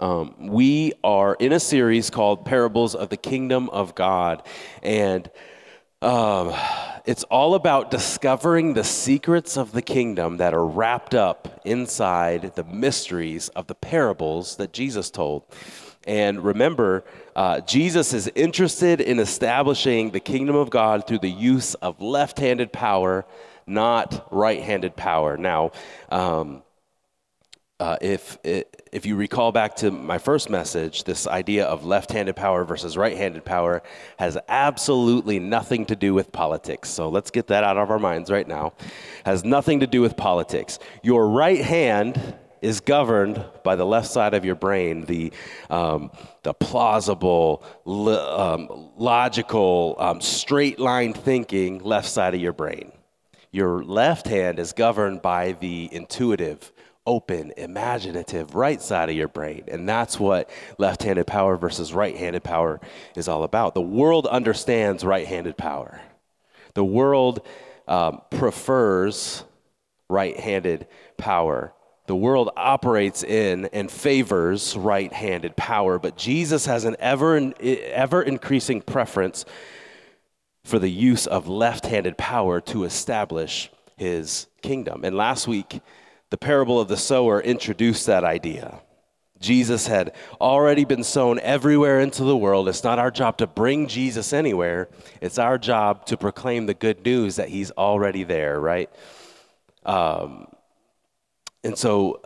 Um, we are in a series called Parables of the Kingdom of God. And um, it's all about discovering the secrets of the kingdom that are wrapped up inside the mysteries of the parables that Jesus told. And remember, uh, Jesus is interested in establishing the kingdom of God through the use of left handed power, not right handed power. Now, um, uh, if if you recall back to my first message, this idea of left-handed power versus right-handed power has absolutely nothing to do with politics. So let's get that out of our minds right now. Has nothing to do with politics. Your right hand is governed by the left side of your brain, the um, the plausible, um, logical, um, straight-line thinking left side of your brain. Your left hand is governed by the intuitive open, imaginative right side of your brain. And that's what left handed power versus right handed power is all about. The world understands right handed power, the world um, prefers right handed power. The world operates in and favors right handed power, but Jesus has an ever, ever increasing preference for the use of left handed power to establish his kingdom. And last week, the parable of the sower introduced that idea. Jesus had already been sown everywhere into the world. It's not our job to bring Jesus anywhere, it's our job to proclaim the good news that he's already there, right? Um, and so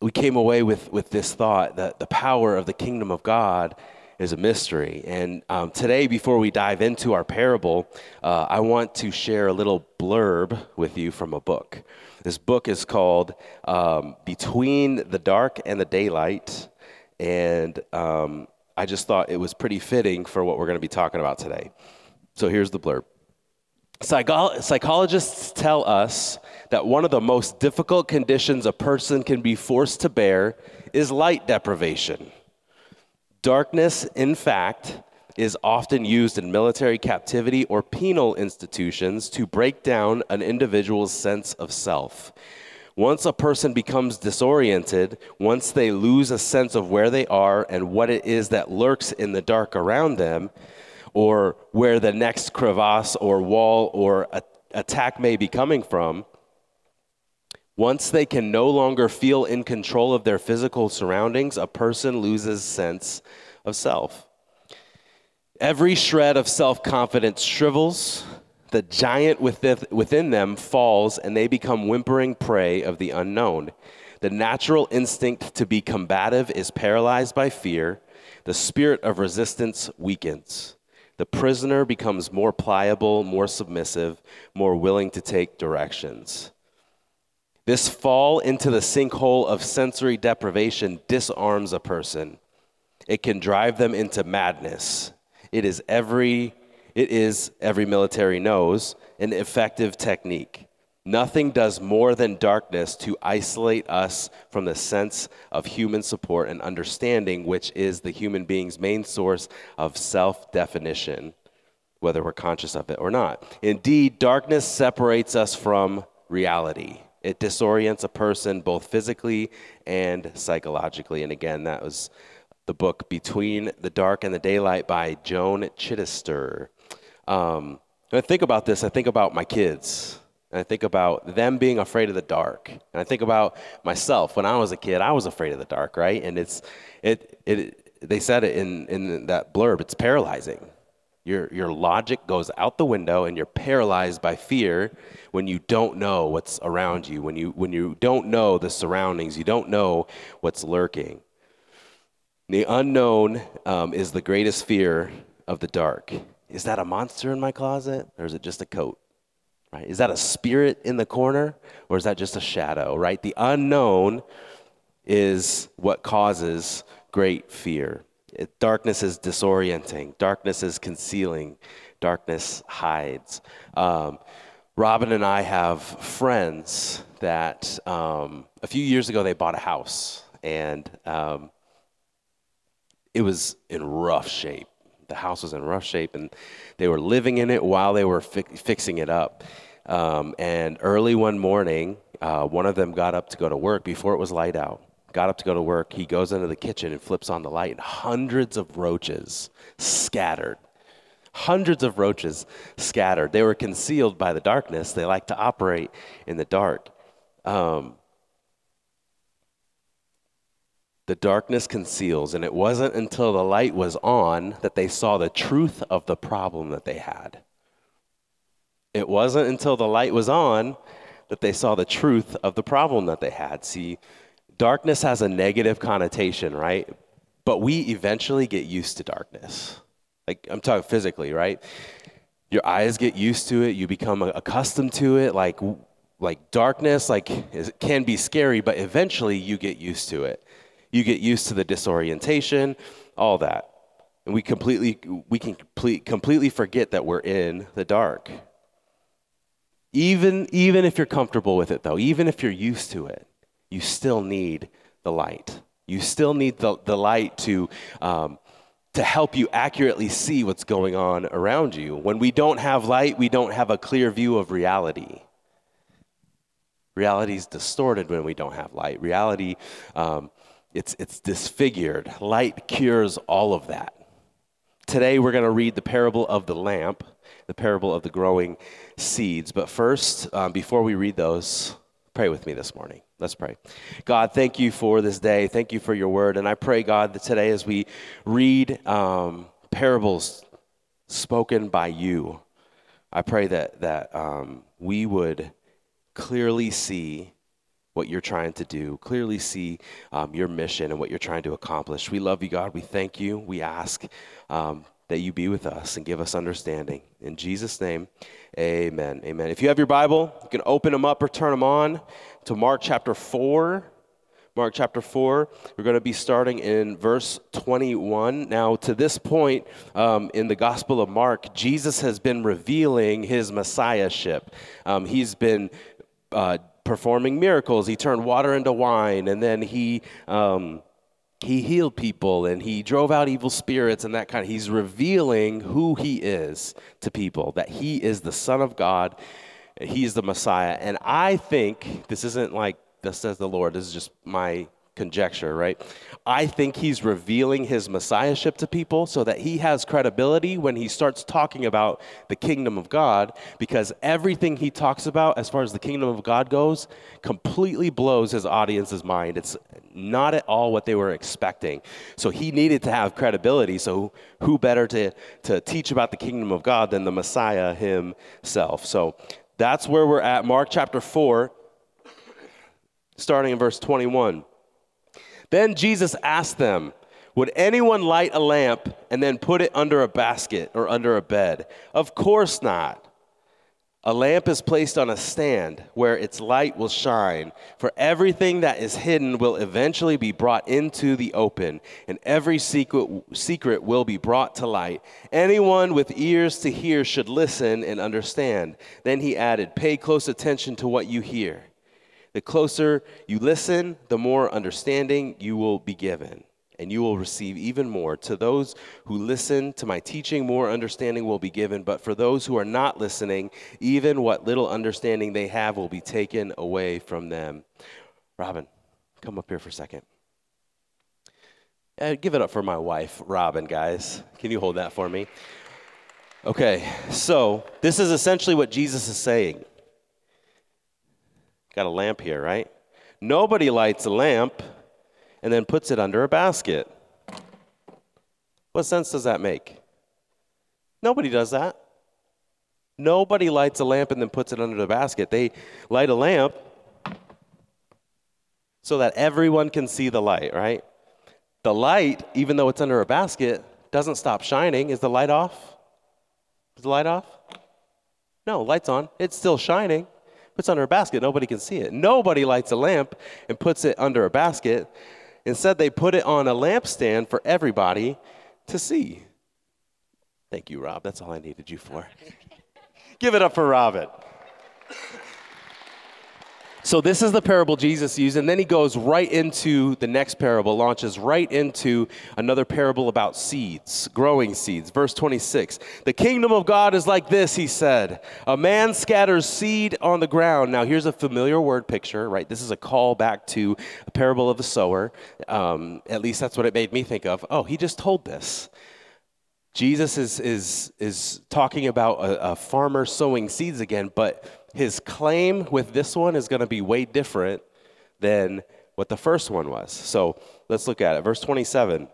we came away with, with this thought that the power of the kingdom of God is a mystery. And um, today, before we dive into our parable, uh, I want to share a little blurb with you from a book. This book is called um, Between the Dark and the Daylight. And um, I just thought it was pretty fitting for what we're going to be talking about today. So here's the blurb. Psycho- psychologists tell us that one of the most difficult conditions a person can be forced to bear is light deprivation. Darkness, in fact, is often used in military captivity or penal institutions to break down an individual's sense of self. Once a person becomes disoriented, once they lose a sense of where they are and what it is that lurks in the dark around them, or where the next crevasse or wall or a- attack may be coming from, once they can no longer feel in control of their physical surroundings, a person loses sense of self. Every shred of self confidence shrivels, the giant within them falls, and they become whimpering prey of the unknown. The natural instinct to be combative is paralyzed by fear. The spirit of resistance weakens. The prisoner becomes more pliable, more submissive, more willing to take directions. This fall into the sinkhole of sensory deprivation disarms a person. It can drive them into madness. It is every it is every military knows an effective technique. Nothing does more than darkness to isolate us from the sense of human support and understanding, which is the human being's main source of self definition, whether we're conscious of it or not. Indeed, darkness separates us from reality. It disorients a person both physically and psychologically. And again, that was the book Between the Dark and the Daylight by Joan Chittister. Um, when I think about this, I think about my kids. And I think about them being afraid of the dark. And I think about myself. When I was a kid, I was afraid of the dark, right? And it's, it, it, they said it in, in that blurb, it's paralyzing. Your, your logic goes out the window and you're paralyzed by fear when you don't know what's around you, when you, when you don't know the surroundings, you don't know what's lurking. The unknown um, is the greatest fear of the dark. Is that a monster in my closet or is it just a coat? Right? Is that a spirit in the corner or is that just a shadow, right? The unknown is what causes great fear. It, darkness is disorienting, darkness is concealing, darkness hides. Um, Robin and I have friends that um, a few years ago they bought a house and um, it was in rough shape. The house was in rough shape, and they were living in it while they were fi- fixing it up. Um, and early one morning, uh, one of them got up to go to work before it was light out. got up to go to work. He goes into the kitchen and flips on the light, and hundreds of roaches scattered. Hundreds of roaches scattered. They were concealed by the darkness. They like to operate in the dark. Um, the darkness conceals, and it wasn't until the light was on that they saw the truth of the problem that they had. It wasn't until the light was on that they saw the truth of the problem that they had. See, darkness has a negative connotation, right? But we eventually get used to darkness. Like, I'm talking physically, right? Your eyes get used to it, you become accustomed to it. Like, like darkness, like, it can be scary, but eventually you get used to it. You get used to the disorientation, all that. And we completely, we can complete, completely forget that we're in the dark. Even, even if you're comfortable with it, though, even if you're used to it, you still need the light. You still need the, the light to, um, to help you accurately see what's going on around you. When we don't have light, we don't have a clear view of reality. Reality is distorted when we don't have light. Reality, um, it's, it's disfigured. Light cures all of that. Today, we're going to read the parable of the lamp the parable of the growing seeds. But first, um, before we read those, pray with me this morning. Let's pray. God, thank you for this day. Thank you for your word. And I pray, God, that today as we read um, parables spoken by you, I pray that, that um, we would clearly see what you're trying to do, clearly see um, your mission and what you're trying to accomplish. We love you, God. We thank you. We ask um, that you be with us and give us understanding. In Jesus' name, amen. Amen. If you have your Bible, you can open them up or turn them on to Mark chapter 4. Mark chapter 4. We're going to be starting in verse 21. Now, to this point um, in the Gospel of Mark, Jesus has been revealing his messiahship. Um, he's been uh, performing miracles. He turned water into wine, and then he. Um, he healed people and he drove out evil spirits and that kind of he's revealing who he is to people that he is the son of god he's the messiah and i think this isn't like this says the lord this is just my conjecture, right? I think he's revealing his messiahship to people so that he has credibility when he starts talking about the kingdom of God because everything he talks about as far as the kingdom of God goes completely blows his audience's mind. It's not at all what they were expecting. So he needed to have credibility. So who better to, to teach about the kingdom of God than the Messiah himself? So that's where we're at. Mark chapter 4, starting in verse 21. Then Jesus asked them, Would anyone light a lamp and then put it under a basket or under a bed? Of course not. A lamp is placed on a stand where its light will shine, for everything that is hidden will eventually be brought into the open, and every secret, secret will be brought to light. Anyone with ears to hear should listen and understand. Then he added, Pay close attention to what you hear. The closer you listen, the more understanding you will be given, and you will receive even more. To those who listen to my teaching, more understanding will be given, but for those who are not listening, even what little understanding they have will be taken away from them. Robin, come up here for a second. Uh, give it up for my wife, Robin, guys. Can you hold that for me? Okay, so this is essentially what Jesus is saying. Got a lamp here, right? Nobody lights a lamp and then puts it under a basket. What sense does that make? Nobody does that. Nobody lights a lamp and then puts it under the basket. They light a lamp so that everyone can see the light, right? The light, even though it's under a basket, doesn't stop shining. Is the light off? Is the light off? No, light's on. It's still shining puts under a basket, nobody can see it. Nobody lights a lamp and puts it under a basket. Instead, they put it on a lampstand for everybody to see. Thank you, Rob. That's all I needed you for. Give it up for Robin. So this is the parable Jesus used, and then he goes right into the next parable, launches right into another parable about seeds, growing seeds. Verse 26 The kingdom of God is like this, he said. A man scatters seed on the ground. Now, here's a familiar word picture, right? This is a call back to a parable of the sower. Um, at least that's what it made me think of. Oh, he just told this. Jesus is, is, is talking about a, a farmer sowing seeds again, but his claim with this one is going to be way different than what the first one was. So let's look at it. Verse 27.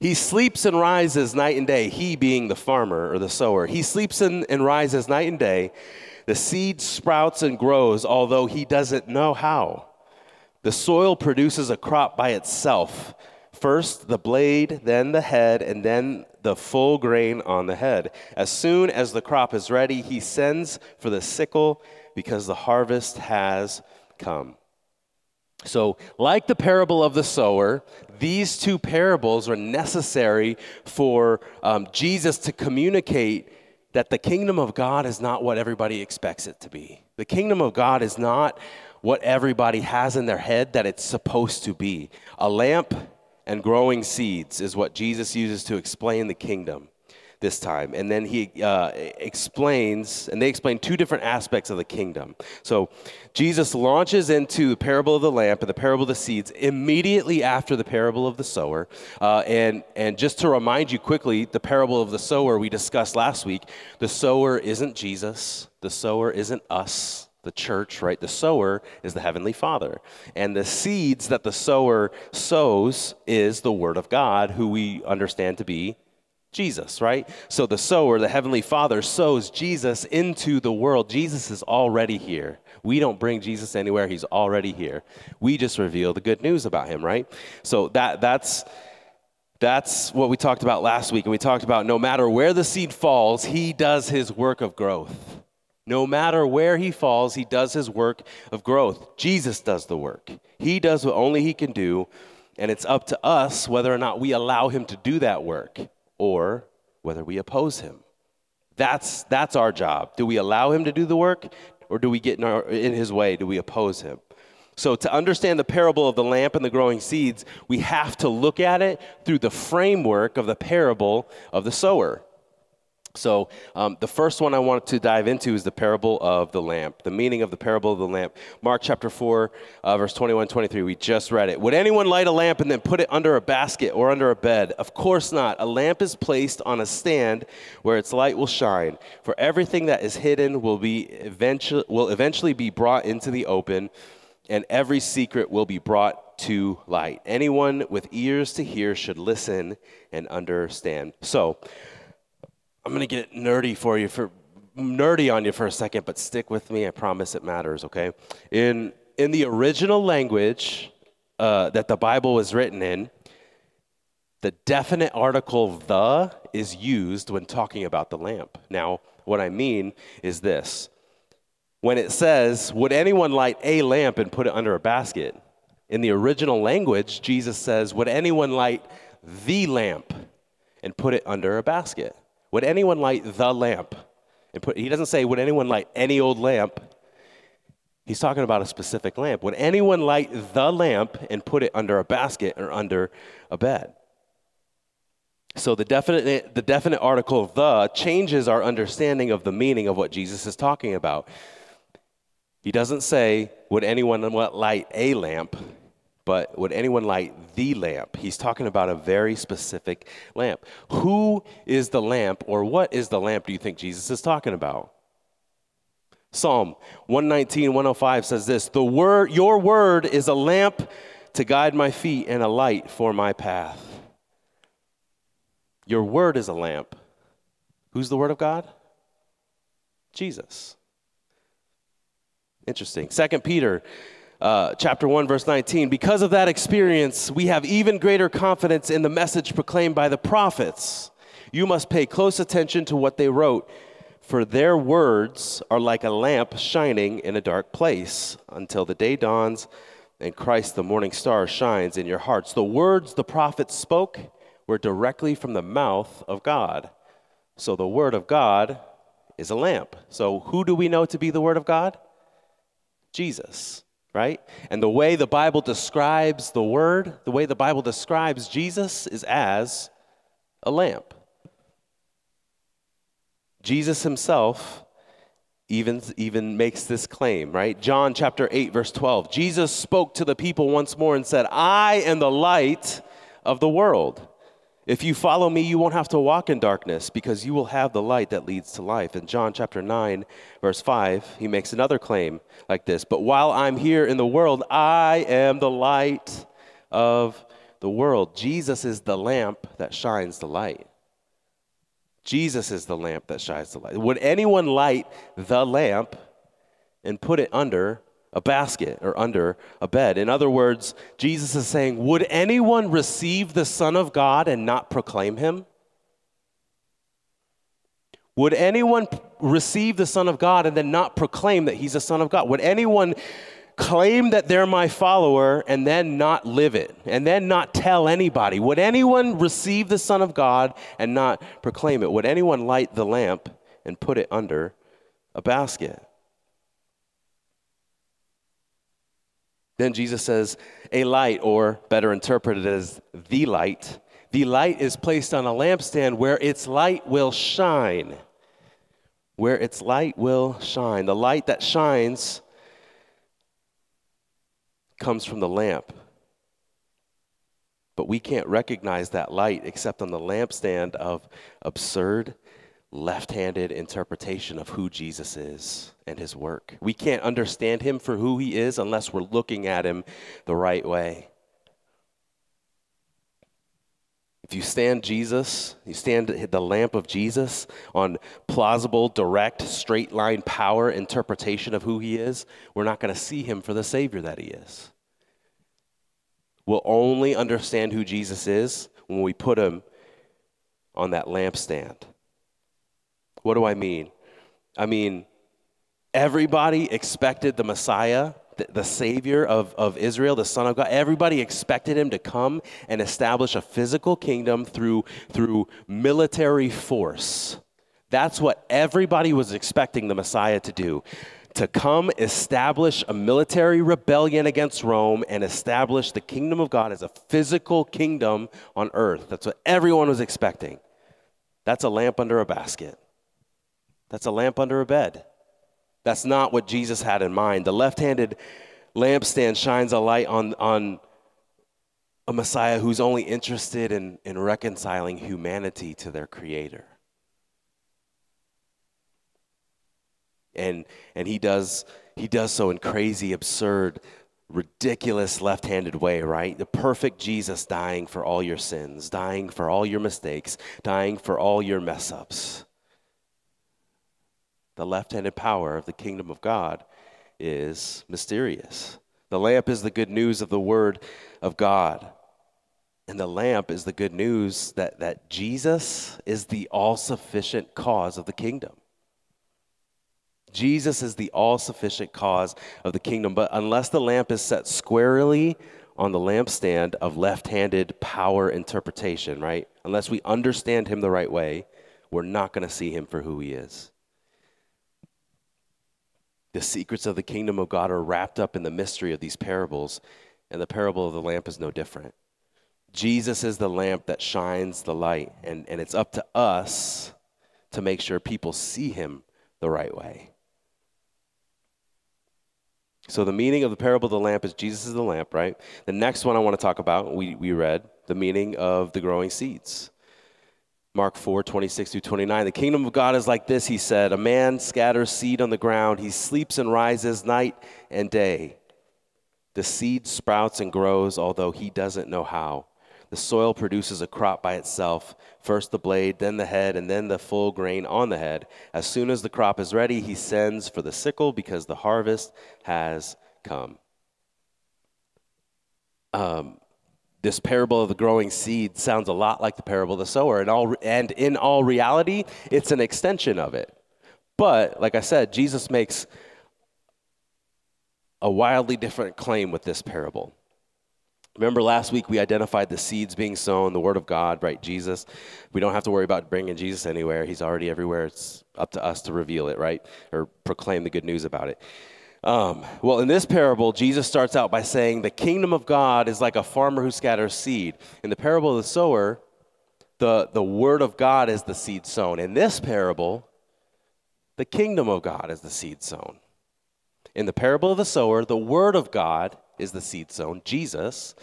He sleeps and rises night and day, he being the farmer or the sower. He sleeps and, and rises night and day. The seed sprouts and grows, although he doesn't know how. The soil produces a crop by itself first the blade, then the head, and then the full grain on the head. As soon as the crop is ready, he sends for the sickle because the harvest has come. So, like the parable of the sower, these two parables are necessary for um, Jesus to communicate that the kingdom of God is not what everybody expects it to be. The kingdom of God is not what everybody has in their head that it's supposed to be. A lamp and growing seeds is what Jesus uses to explain the kingdom this time. And then he uh, explains, and they explain two different aspects of the kingdom. So Jesus launches into the parable of the lamp and the parable of the seeds immediately after the parable of the sower. Uh, and, and just to remind you quickly, the parable of the sower we discussed last week, the sower isn't Jesus, the sower isn't us the church, right? The sower is the heavenly Father. And the seeds that the sower sows is the Word of God, who we understand to be Jesus, right? So the sower, the heavenly Father, sows Jesus into the world. Jesus is already here. We don't bring Jesus anywhere, he's already here. We just reveal the good news about him, right? So that that's that's what we talked about last week and we talked about no matter where the seed falls, he does his work of growth. No matter where he falls, he does his work of growth. Jesus does the work. He does what only he can do, and it's up to us whether or not we allow him to do that work or whether we oppose him. That's, that's our job. Do we allow him to do the work or do we get in, our, in his way? Do we oppose him? So, to understand the parable of the lamp and the growing seeds, we have to look at it through the framework of the parable of the sower. So, um, the first one I wanted to dive into is the parable of the lamp, the meaning of the parable of the lamp. Mark chapter 4, uh, verse 21 23, we just read it. Would anyone light a lamp and then put it under a basket or under a bed? Of course not. A lamp is placed on a stand where its light will shine. For everything that is hidden will, be eventually, will eventually be brought into the open, and every secret will be brought to light. Anyone with ears to hear should listen and understand. So, I'm going to get nerdy for you for nerdy on you for a second, but stick with me. I promise it matters, okay? In in the original language uh, that the Bible was written in, the definite article the is used when talking about the lamp. Now, what I mean is this. When it says, Would anyone light a lamp and put it under a basket? In the original language, Jesus says, Would anyone light the lamp and put it under a basket? Would anyone light the lamp? And put, he doesn't say, Would anyone light any old lamp? He's talking about a specific lamp. Would anyone light the lamp and put it under a basket or under a bed? So the definite, the definite article the changes our understanding of the meaning of what Jesus is talking about. He doesn't say, Would anyone light a lamp? But would anyone light the lamp? He's talking about a very specific lamp. Who is the lamp, or what is the lamp do you think Jesus is talking about? Psalm 119, 105 says this the word, Your word is a lamp to guide my feet and a light for my path. Your word is a lamp. Who's the word of God? Jesus. Interesting. Second Peter uh, chapter 1, verse 19. Because of that experience, we have even greater confidence in the message proclaimed by the prophets. You must pay close attention to what they wrote, for their words are like a lamp shining in a dark place until the day dawns and Christ, the morning star, shines in your hearts. The words the prophets spoke were directly from the mouth of God. So the word of God is a lamp. So who do we know to be the word of God? Jesus, right? And the way the Bible describes the Word, the way the Bible describes Jesus is as a lamp. Jesus himself even, even makes this claim, right? John chapter 8, verse 12. Jesus spoke to the people once more and said, I am the light of the world. If you follow me, you won't have to walk in darkness because you will have the light that leads to life. In John chapter 9, verse 5, he makes another claim like this But while I'm here in the world, I am the light of the world. Jesus is the lamp that shines the light. Jesus is the lamp that shines the light. Would anyone light the lamp and put it under a basket or under a bed? In other words, Jesus is saying, Would anyone receive the Son of God and not proclaim him? Would anyone receive the Son of God and then not proclaim that he's a Son of God? Would anyone claim that they're my follower and then not live it and then not tell anybody? Would anyone receive the Son of God and not proclaim it? Would anyone light the lamp and put it under a basket? Then Jesus says, a light, or better interpreted as the light. The light is placed on a lampstand where its light will shine. Where its light will shine. The light that shines comes from the lamp. But we can't recognize that light except on the lampstand of absurd, left handed interpretation of who Jesus is and his work. We can't understand him for who he is unless we're looking at him the right way. If you stand Jesus, you stand the lamp of Jesus on plausible, direct, straight line power interpretation of who he is, we're not going to see him for the Savior that he is. We'll only understand who Jesus is when we put him on that lampstand. What do I mean? I mean, everybody expected the Messiah the, the Savior of, of Israel, the Son of God. Everybody expected him to come and establish a physical kingdom through, through military force. That's what everybody was expecting the Messiah to do to come establish a military rebellion against Rome and establish the kingdom of God as a physical kingdom on earth. That's what everyone was expecting. That's a lamp under a basket. That's a lamp under a bed. That's not what Jesus had in mind. The left handed lampstand shines a light on, on a Messiah who's only interested in, in reconciling humanity to their Creator. And, and he, does, he does so in crazy, absurd, ridiculous left handed way, right? The perfect Jesus dying for all your sins, dying for all your mistakes, dying for all your mess ups the left handed power of the kingdom of God is mysterious. The lamp is the good news of the word of God. And the lamp is the good news that, that Jesus is the all sufficient cause of the kingdom. Jesus is the all sufficient cause of the kingdom. But unless the lamp is set squarely on the lampstand of left handed power interpretation, right? Unless we understand him the right way, we're not going to see him for who he is. The secrets of the kingdom of God are wrapped up in the mystery of these parables, and the parable of the lamp is no different. Jesus is the lamp that shines the light, and, and it's up to us to make sure people see him the right way. So, the meaning of the parable of the lamp is Jesus is the lamp, right? The next one I want to talk about, we, we read, the meaning of the growing seeds. Mark 4, 26 through 29. The kingdom of God is like this, he said. A man scatters seed on the ground. He sleeps and rises night and day. The seed sprouts and grows, although he doesn't know how. The soil produces a crop by itself first the blade, then the head, and then the full grain on the head. As soon as the crop is ready, he sends for the sickle because the harvest has come. Um, this parable of the growing seed sounds a lot like the parable of the sower, and, all, and in all reality, it's an extension of it. But, like I said, Jesus makes a wildly different claim with this parable. Remember last week we identified the seeds being sown, the Word of God, right? Jesus. We don't have to worry about bringing Jesus anywhere. He's already everywhere. It's up to us to reveal it, right? Or proclaim the good news about it. Um, well, in this parable, Jesus starts out by saying the kingdom of God is like a farmer who scatters seed. In the parable of the sower, the, the word of God is the seed sown. In this parable, the kingdom of God is the seed sown. In the parable of the sower, the word of God is the seed sown, Jesus.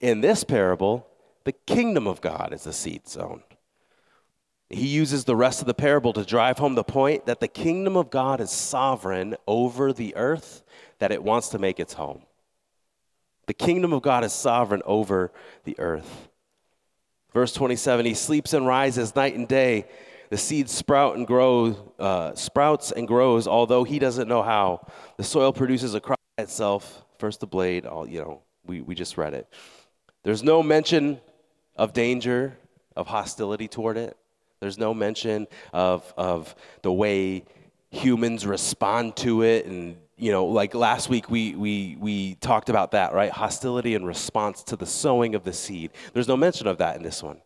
In this parable, the kingdom of God is the seed sown. He uses the rest of the parable to drive home the point that the kingdom of God is sovereign over the earth that it wants to make its home. The kingdom of God is sovereign over the earth. Verse 27 He sleeps and rises night and day. The seed sprout and grows, uh, sprouts and grows, although he doesn't know how. The soil produces a crop by itself. First the blade, all you know, we, we just read it. There's no mention of danger, of hostility toward it. There's no mention of, of the way humans respond to it. And, you know, like last week we, we, we talked about that, right? Hostility in response to the sowing of the seed. There's no mention of that in this one.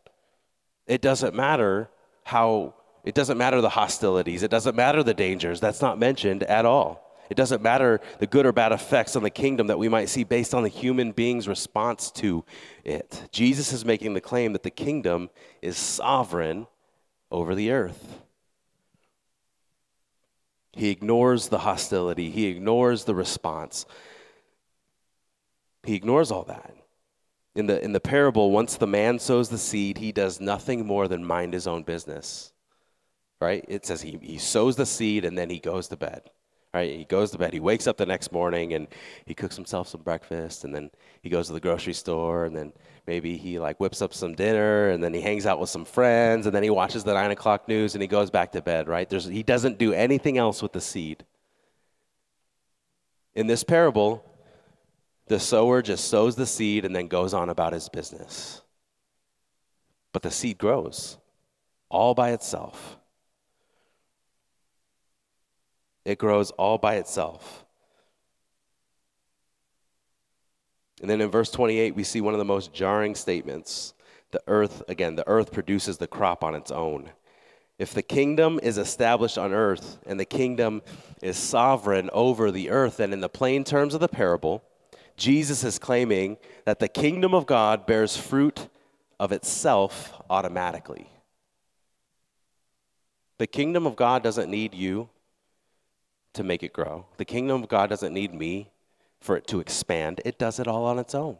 It doesn't matter how, it doesn't matter the hostilities, it doesn't matter the dangers. That's not mentioned at all. It doesn't matter the good or bad effects on the kingdom that we might see based on the human being's response to it. Jesus is making the claim that the kingdom is sovereign over the earth. He ignores the hostility, he ignores the response. He ignores all that. In the, in the parable, once the man sows the seed, he does nothing more than mind his own business. Right? It says he, he sows the seed and then he goes to bed. Right? He goes to bed. He wakes up the next morning and he cooks himself some breakfast and then he goes to the grocery store and then maybe he like whips up some dinner and then he hangs out with some friends and then he watches the nine o'clock news and he goes back to bed, right? There's, he doesn't do anything else with the seed. In this parable, the sower just sows the seed and then goes on about his business. But the seed grows all by itself. It grows all by itself. And then in verse 28, we see one of the most jarring statements. The earth, again, the earth produces the crop on its own. If the kingdom is established on earth and the kingdom is sovereign over the earth, then in the plain terms of the parable, Jesus is claiming that the kingdom of God bears fruit of itself automatically. The kingdom of God doesn't need you to make it grow. The kingdom of God doesn't need me for it to expand. It does it all on its own.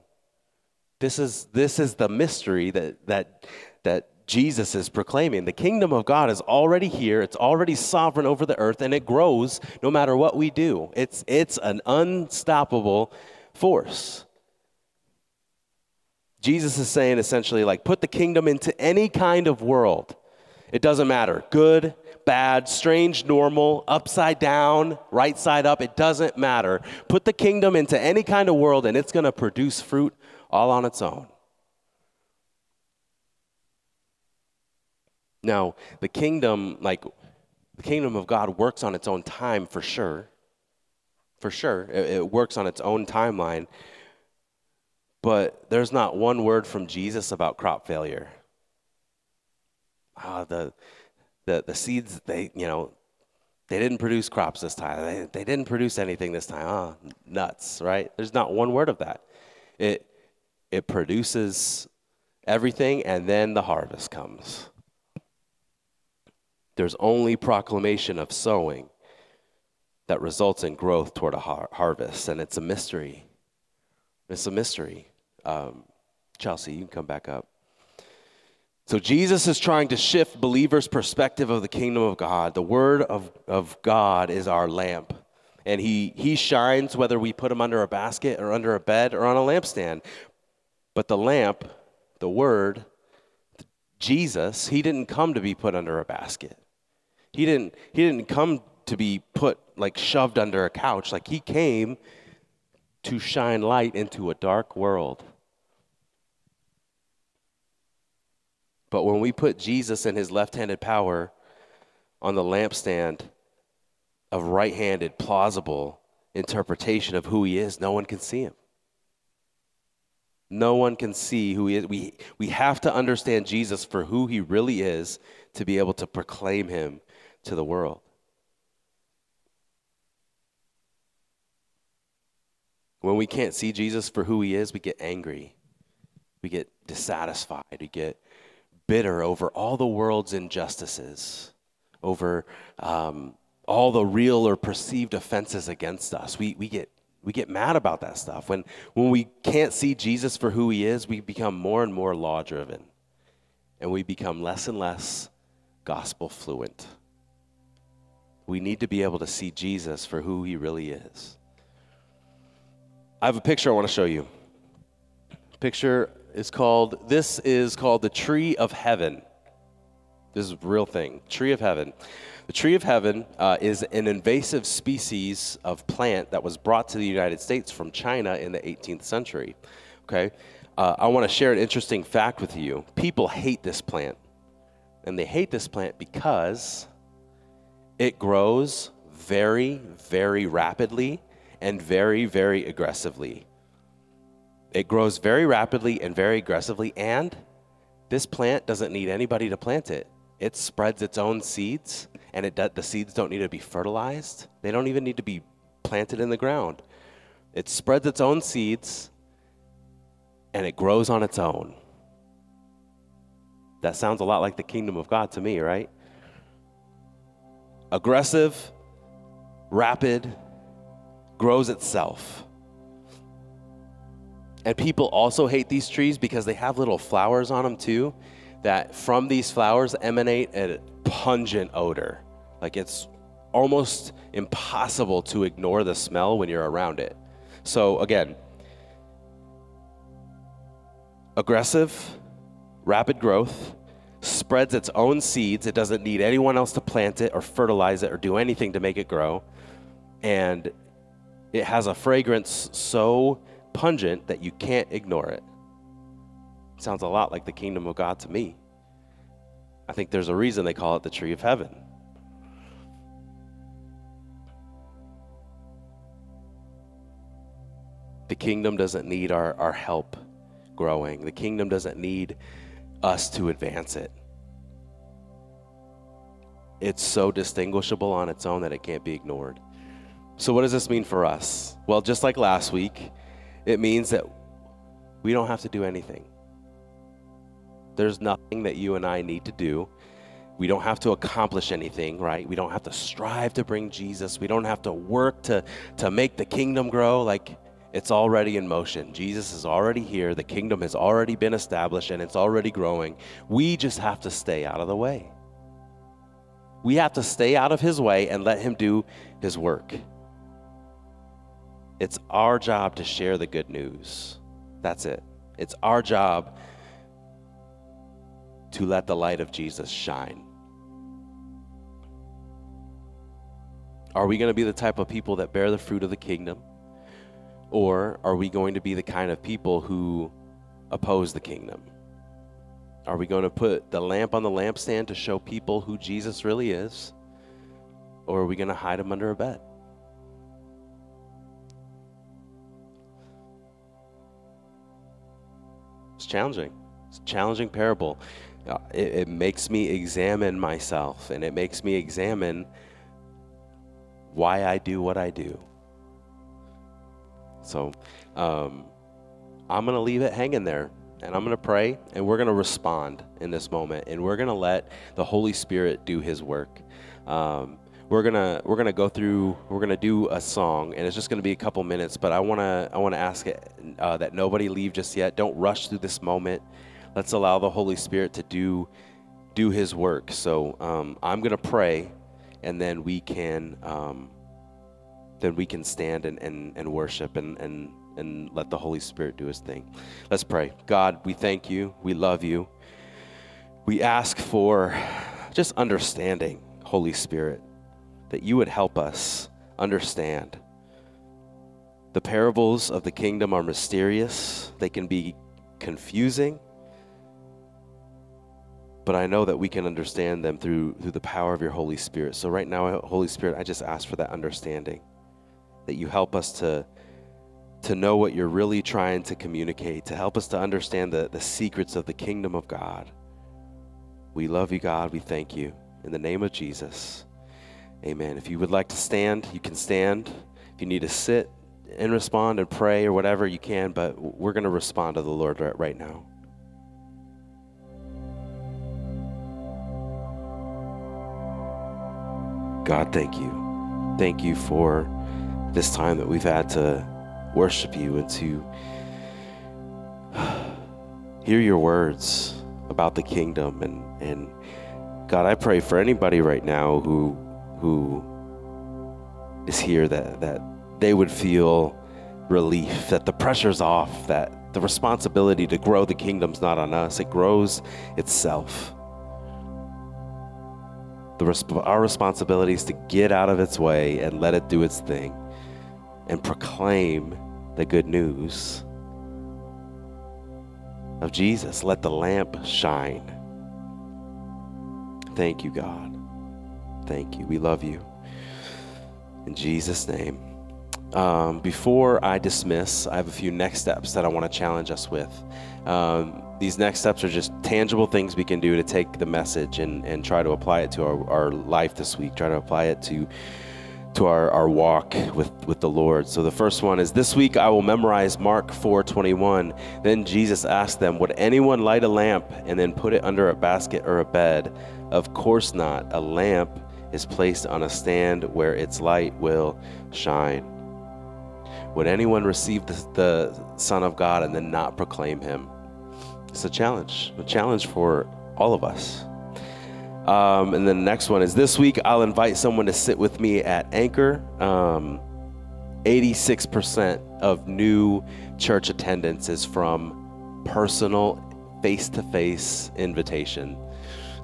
This is, this is the mystery that, that, that Jesus is proclaiming. The kingdom of God is already here, it's already sovereign over the earth, and it grows no matter what we do. It's, it's an unstoppable force. Jesus is saying essentially, like, put the kingdom into any kind of world. It doesn't matter good, bad, strange, normal, upside down, right side up, it doesn't matter. Put the kingdom into any kind of world and it's going to produce fruit all on its own. Now, the kingdom, like, the kingdom of God works on its own time for sure. For sure. It, it works on its own timeline. But there's not one word from Jesus about crop failure. Ah, the the, the seeds, they, you know, they didn't produce crops this time. They, they didn't produce anything this time. Oh, nuts, right? There's not one word of that. It, it produces everything, and then the harvest comes. There's only proclamation of sowing that results in growth toward a har- harvest, and it's a mystery. It's a mystery. Um, Chelsea, you can come back up. So Jesus is trying to shift believers' perspective of the kingdom of God. The word of, of God is our lamp. And he, he shines whether we put him under a basket or under a bed or on a lampstand. But the lamp, the word, Jesus, he didn't come to be put under a basket. He didn't, he didn't come to be put like shoved under a couch. Like he came to shine light into a dark world. But when we put Jesus and his left handed power on the lampstand of right handed, plausible interpretation of who he is, no one can see him. No one can see who he is. We, we have to understand Jesus for who he really is to be able to proclaim him to the world. When we can't see Jesus for who he is, we get angry. We get dissatisfied. We get bitter over all the world's injustices, over um, all the real or perceived offenses against us. We, we, get, we get mad about that stuff. When, when we can't see Jesus for who he is, we become more and more law driven. And we become less and less gospel fluent. We need to be able to see Jesus for who he really is. I have a picture I want to show you. Picture is called, this is called the tree of heaven. This is a real thing. Tree of heaven. The tree of heaven uh, is an invasive species of plant that was brought to the United States from China in the 18th century. Okay? Uh, I want to share an interesting fact with you. People hate this plant. And they hate this plant because it grows very, very rapidly and very, very aggressively. It grows very rapidly and very aggressively, and this plant doesn't need anybody to plant it. It spreads its own seeds, and it the seeds don't need to be fertilized. They don't even need to be planted in the ground. It spreads its own seeds, and it grows on its own. That sounds a lot like the kingdom of God to me, right? Aggressive, rapid, grows itself. And people also hate these trees because they have little flowers on them too, that from these flowers emanate a pungent odor. Like it's almost impossible to ignore the smell when you're around it. So, again, aggressive, rapid growth, spreads its own seeds. It doesn't need anyone else to plant it or fertilize it or do anything to make it grow. And it has a fragrance so pungent that you can't ignore it. Sounds a lot like the kingdom of God to me. I think there's a reason they call it the tree of heaven. The kingdom doesn't need our, our help growing, the kingdom doesn't need us to advance it. It's so distinguishable on its own that it can't be ignored. So, what does this mean for us? Well, just like last week, it means that we don't have to do anything. There's nothing that you and I need to do. We don't have to accomplish anything, right? We don't have to strive to bring Jesus. We don't have to work to, to make the kingdom grow. Like, it's already in motion. Jesus is already here. The kingdom has already been established and it's already growing. We just have to stay out of the way. We have to stay out of his way and let him do his work. It's our job to share the good news. That's it. It's our job to let the light of Jesus shine. Are we going to be the type of people that bear the fruit of the kingdom? Or are we going to be the kind of people who oppose the kingdom? Are we going to put the lamp on the lampstand to show people who Jesus really is? Or are we going to hide him under a bed? Challenging. It's a challenging parable. Uh, it, it makes me examine myself and it makes me examine why I do what I do. So um, I'm going to leave it hanging there and I'm going to pray and we're going to respond in this moment and we're going to let the Holy Spirit do his work. Um, we're gonna we're gonna go through we're gonna do a song and it's just gonna be a couple minutes but i want to i want to ask it, uh, that nobody leave just yet. Don't rush through this moment. Let's allow the holy spirit to do do his work. So um, i'm gonna pray and then we can um, then we can stand and, and, and worship and, and and let the holy spirit do his thing. Let's pray. God we thank you. We love you. We ask for just understanding holy spirit that you would help us understand. The parables of the kingdom are mysterious, they can be confusing, but I know that we can understand them through, through the power of your Holy Spirit. So, right now, Holy Spirit, I just ask for that understanding, that you help us to, to know what you're really trying to communicate, to help us to understand the, the secrets of the kingdom of God. We love you, God. We thank you. In the name of Jesus. Amen. If you would like to stand, you can stand. If you need to sit, and respond and pray or whatever you can, but we're going to respond to the Lord right, now. God, thank you. Thank you for this time that we've had to worship you and to hear your words about the kingdom and and God, I pray for anybody right now who who is here that that they would feel relief, that the pressure's off, that the responsibility to grow the kingdom's not on us, it grows itself. The resp- our responsibility is to get out of its way and let it do its thing and proclaim the good news of Jesus. Let the lamp shine. Thank you, God. Thank you. We love you. In Jesus' name. Um, before I dismiss, I have a few next steps that I want to challenge us with. Um, these next steps are just tangible things we can do to take the message and, and try to apply it to our, our life this week, try to apply it to to our, our walk with, with the Lord. So the first one is this week I will memorize Mark 4:21. Then Jesus asked them, Would anyone light a lamp and then put it under a basket or a bed? Of course not. A lamp is placed on a stand where its light will shine. Would anyone receive the, the Son of God and then not proclaim him? It's a challenge, a challenge for all of us. Um, and the next one is this week I'll invite someone to sit with me at Anchor. Um, 86% of new church attendance is from personal, face to face invitation.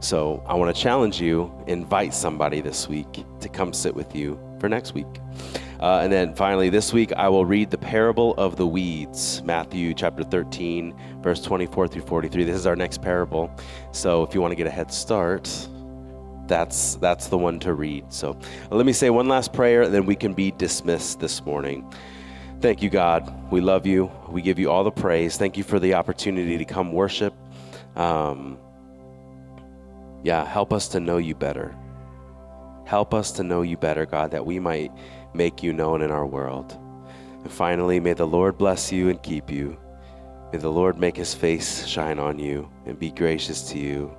So I want to challenge you, invite somebody this week to come sit with you for next week. Uh, and then finally, this week I will read the parable of the weeds, Matthew chapter 13, verse 24 through 43. This is our next parable. So if you want to get a head start, that's that's the one to read. So let me say one last prayer, and then we can be dismissed this morning. Thank you, God. We love you. We give you all the praise. Thank you for the opportunity to come worship. Um, yeah, help us to know you better. Help us to know you better, God, that we might make you known in our world. And finally, may the Lord bless you and keep you. May the Lord make his face shine on you and be gracious to you.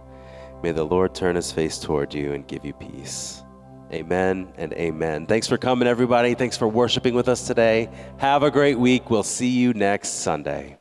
May the Lord turn his face toward you and give you peace. Amen and amen. Thanks for coming, everybody. Thanks for worshiping with us today. Have a great week. We'll see you next Sunday.